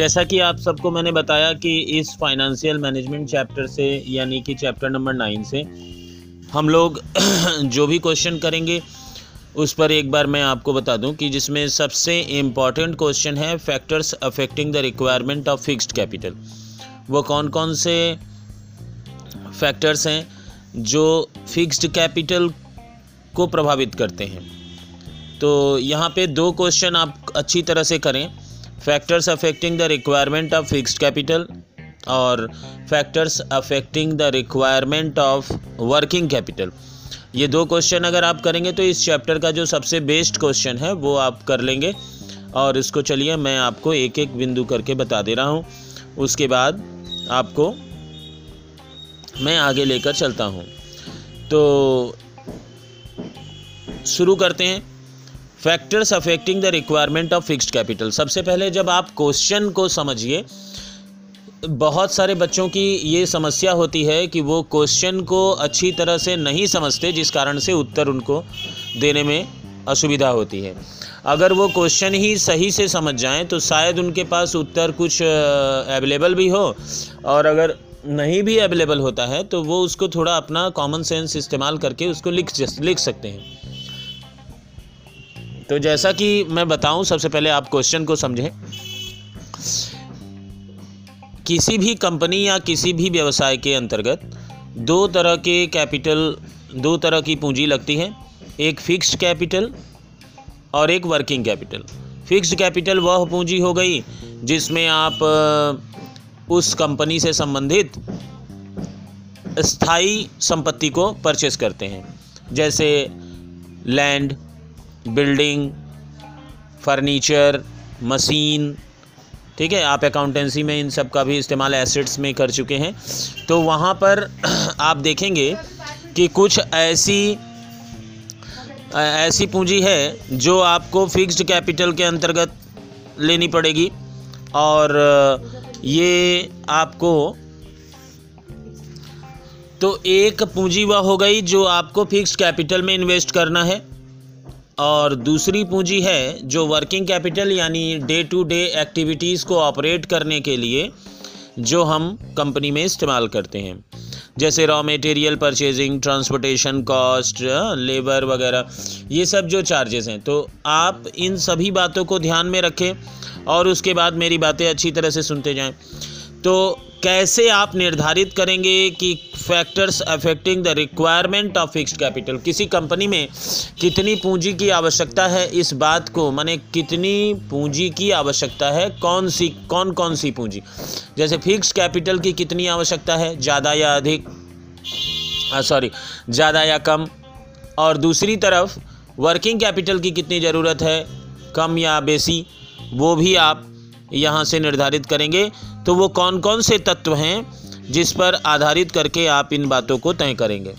जैसा कि आप सबको मैंने बताया कि इस फाइनेंशियल मैनेजमेंट चैप्टर से, यानी कि चैप्टर नंबर नाइन से, हम लोग जो भी क्वेश्चन करेंगे, उस पर एक बार मैं आपको बता दूँ कि जिसमें सबसे इंपॉर्टेंट क्वेश्चन है factors affecting the requirement of fixed capital वो कौन कौन से फैक्टर्स हैं जो फिक्स्ड कैपिटल को प्रभावित करते हैं? तो यहाँ पे दो क्वेश्चन आप अच्छी तरह से करें। Factors affecting the requirement of fixed capital और factors affecting the requirement of working capital ये दो क्वेश्चन अगर आप करेंगे तो इस चैप्टर का जो सबसे बेस्ट क्वेश्चन है, वो आप कर लेंगे। और इसको चलिए मैं आपको एक एक बिंदु करके बता दे रहा हूँ। उसके बाद आपको मैं आगे लेकर चलता हूँ। तो शुरू करते हैं। Factors affecting the requirement of fixed capital सबसे पहले जब आप क्वेश्चन को समझिए, बहुत सारे बच्चों की ये समस्या होती है कि वो क्वेश्चन को अच्छी तरह से नहीं समझते, जिस कारण से उत्तर उनको देने में असुविधा होती है। अगर वो क्वेश्चन ही सही से समझ जाएँ तो शायद उनके पास उत्तर कुछ अवेलेबल भी हो, और अगर नहीं भी अवेलेबल होता है तो वो उसको थोड़ा अपना कॉमन सेंस इस्तेमाल करके उसको लिख लिख सकते हैं। तो जैसा कि मैं बताऊँ, सबसे पहले आप क्वेश्चन को समझें। किसी भी कंपनी या किसी भी व्यवसाय के अंतर्गत दो तरह के कैपिटल दो तरह की पूंजी लगती है। एक फिक्स्ड कैपिटल और एक वर्किंग कैपिटल फिक्स्ड कैपिटल वह पूंजी हो गई जिसमें आप उस कंपनी से संबंधित स्थायी संपत्ति को परचेस करते हैं। जैसे लैंड बिल्डिंग, फर्नीचर, मशीन, ठीक है, आप अकाउंटेंसी में इन सब का भी इस्तेमाल एसेट्स में कर चुके हैं। तो वहाँ पर आप देखेंगे कि कुछ ऐसी ऐसी पूंजी है जो आपको फिक्स्ड कैपिटल के अंतर्गत लेनी पड़ेगी। और ये आपको तो एक पूंजी वह हो गई जो आपको फिक्स्ड कैपिटल में इन्वेस्ट करना है। और दूसरी पूंजी है जो वर्किंग कैपिटल यानी डे टू डे एक्टिविटीज़ को ऑपरेट करने के लिए जो हम कंपनी में इस्तेमाल करते हैं। जैसे raw material purchasing transportation cost labour वगैरह, ये सब जो चार्जेस हैं। तो आप इन सभी बातों को ध्यान में रखें और उसके बाद मेरी बातें अच्छी तरह से सुनते जाएँ। तो कैसे आप निर्धारित करेंगे कि factors affecting the requirement of fixed capital किसी कंपनी में कितनी पूंजी की आवश्यकता है? इस बात को माने कितनी पूंजी की आवश्यकता है? कौन सी कौन कौन सी पूंजी? जैसे फिक्स्ड कैपिटल की कितनी आवश्यकता है? ज़्यादा या अधिक? सॉरी ज़्यादा या कम? और दूसरी तरफ़ वर्किंग कैपिटल की कितनी ज़रूरत है? कम या बेसी? वो भी आप यहाँ से निर्धारित करेंगे तो वो कौन कौन से तत्व हैं जिस पर आधारित करके आप इन बातों को तय करेंगे?